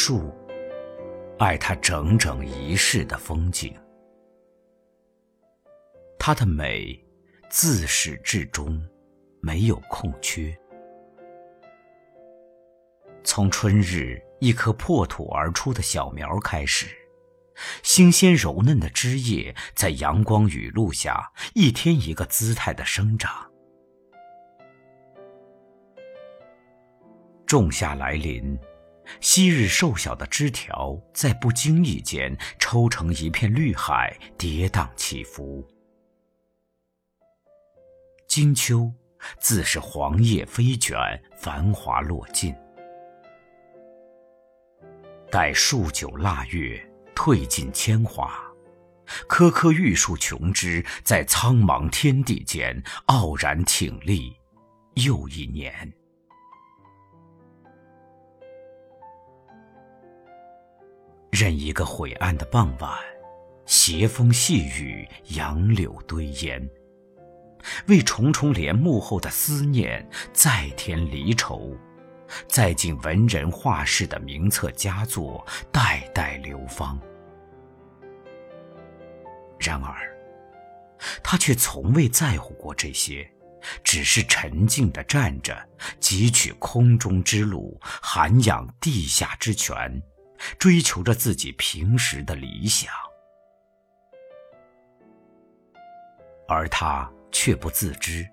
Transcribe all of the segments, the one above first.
树，爱它整整一世的风景。它的美，自始至终没有空缺。从春日一颗破土而出的小苗开始，新鲜柔嫩的枝叶在阳光雨露下一天一个姿态的生长。仲夏来临，昔日瘦小的枝条在不经意间抽成一片绿海，跌宕起伏。金秋，自是黄叶飞卷，繁华落尽。待数九腊月，褪尽铅华，棵棵玉树琼枝在苍茫天地间傲然挺立，又一年。任一个晦暗的傍晚，斜风细雨，杨柳堆烟，为重重帘幕后的思念再添离愁，再进文人画士的名册佳作，代代流芳。然而，他却从未在乎过这些，只是沉静地站着，汲取空中之露，涵养地下之泉。追求着自己平时的理想，而他却不自知。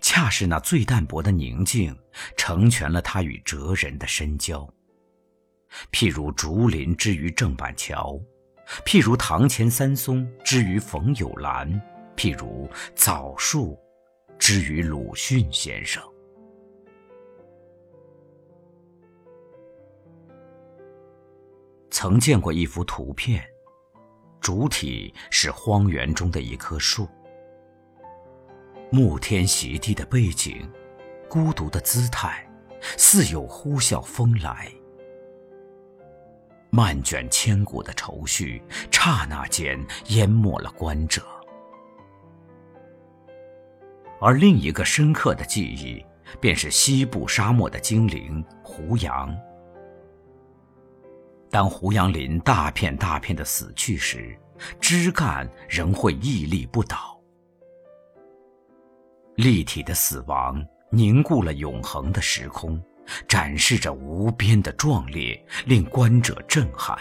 恰是那最淡薄的宁静，成全了他与哲人的深交。譬如竹林之于郑板桥，譬如堂前三松之于冯友兰，譬如枣树之于鲁迅先生。曾见过一幅图片，主体是荒原中的一棵树，沐天席地的背景，孤独的姿态，似有呼啸风来，漫卷千古的愁绪，刹那间淹没了观者。而另一个深刻的记忆，便是西部沙漠的精灵胡杨。当胡杨林大片大片的死去时，枝干仍会屹立不倒。立体的死亡凝固了永恒的时空，展示着无边的壮烈，令观者震撼。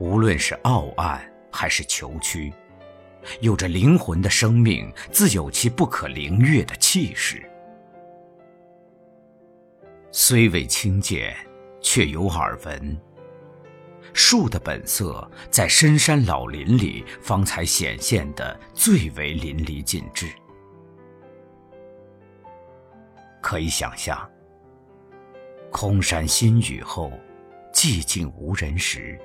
无论是傲岸还是求屈，有着灵魂的生命自有其不可凌越的气势。虽未亲见，却有耳闻。树的本色在深山老林里方才显现的最为淋漓尽致。可以想象，空山新雨后，寂静无人时，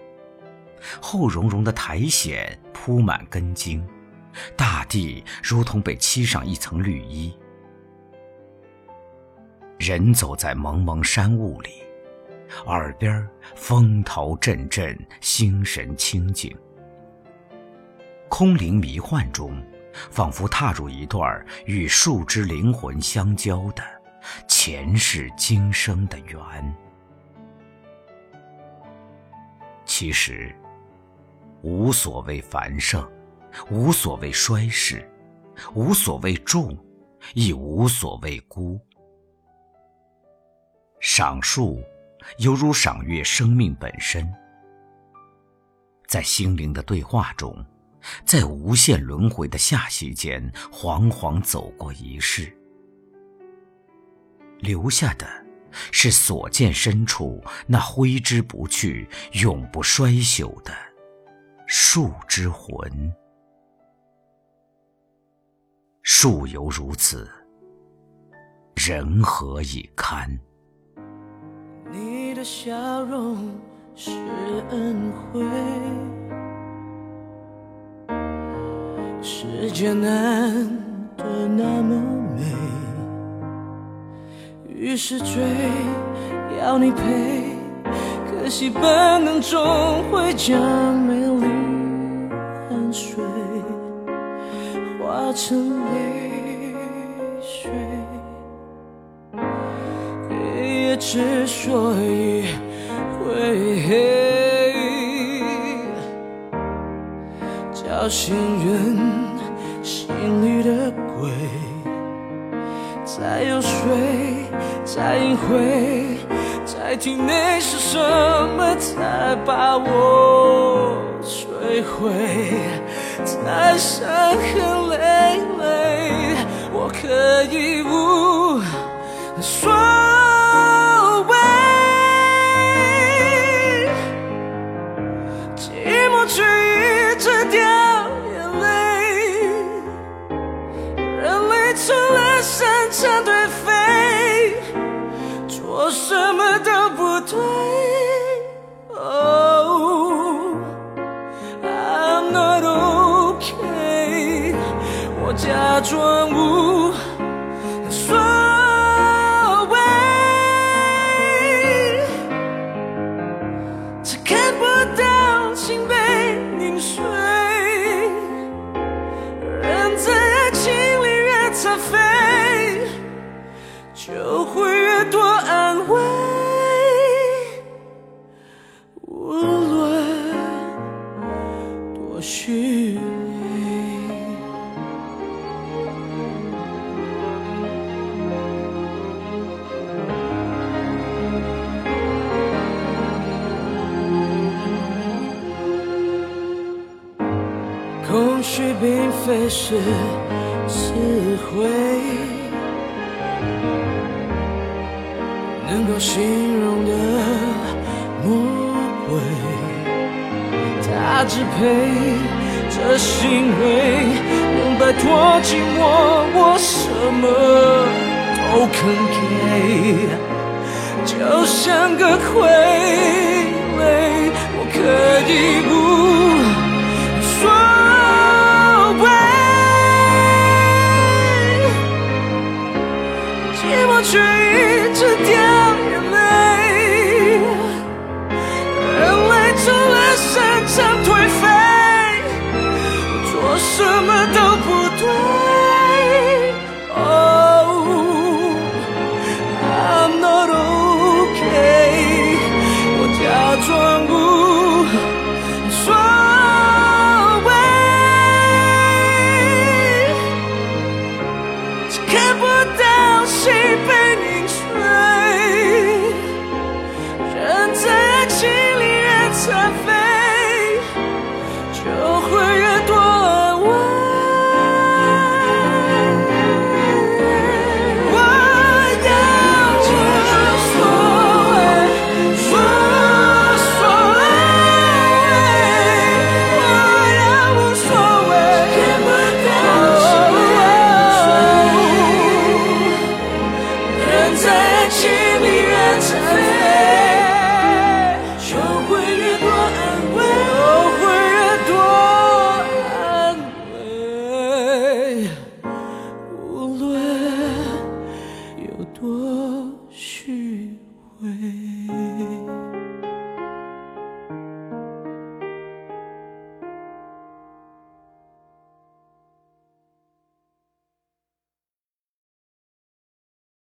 厚茸茸的苔藓铺满根茎，大地如同被漆上一层绿衣。人走在蒙蒙山雾里，耳边风涛阵阵，心神清静。空灵迷幻中，仿佛踏入一段与树枝灵魂相交的前世今生的缘。其实，无所谓繁盛，无所谓衰逝，无所谓重，亦无所谓孤。赏树，犹如赏阅生命本身。在心灵的对话中，在无限轮回的下息间，惶惶走过一世，留下的，是所见深处那挥之不去、永不衰朽的树之魂。树犹如此，人何以堪？你的笑容是恩惠，世界难得那么美，于是追要你陪，可惜本能终会将美丽汗水化成泪。之所以会叫醒人心里的鬼，在游说，在隐晦，在体内是什么才把我摧毁？在伤痕累累，我可以无所擅长颓废，做什么都不对。Oh, I'm not okay，我假装无空虚并非是词汇，能够形容的魔鬼，他支配这行为，能摆脱寂寞，我什么都肯给。就像个傀儡或许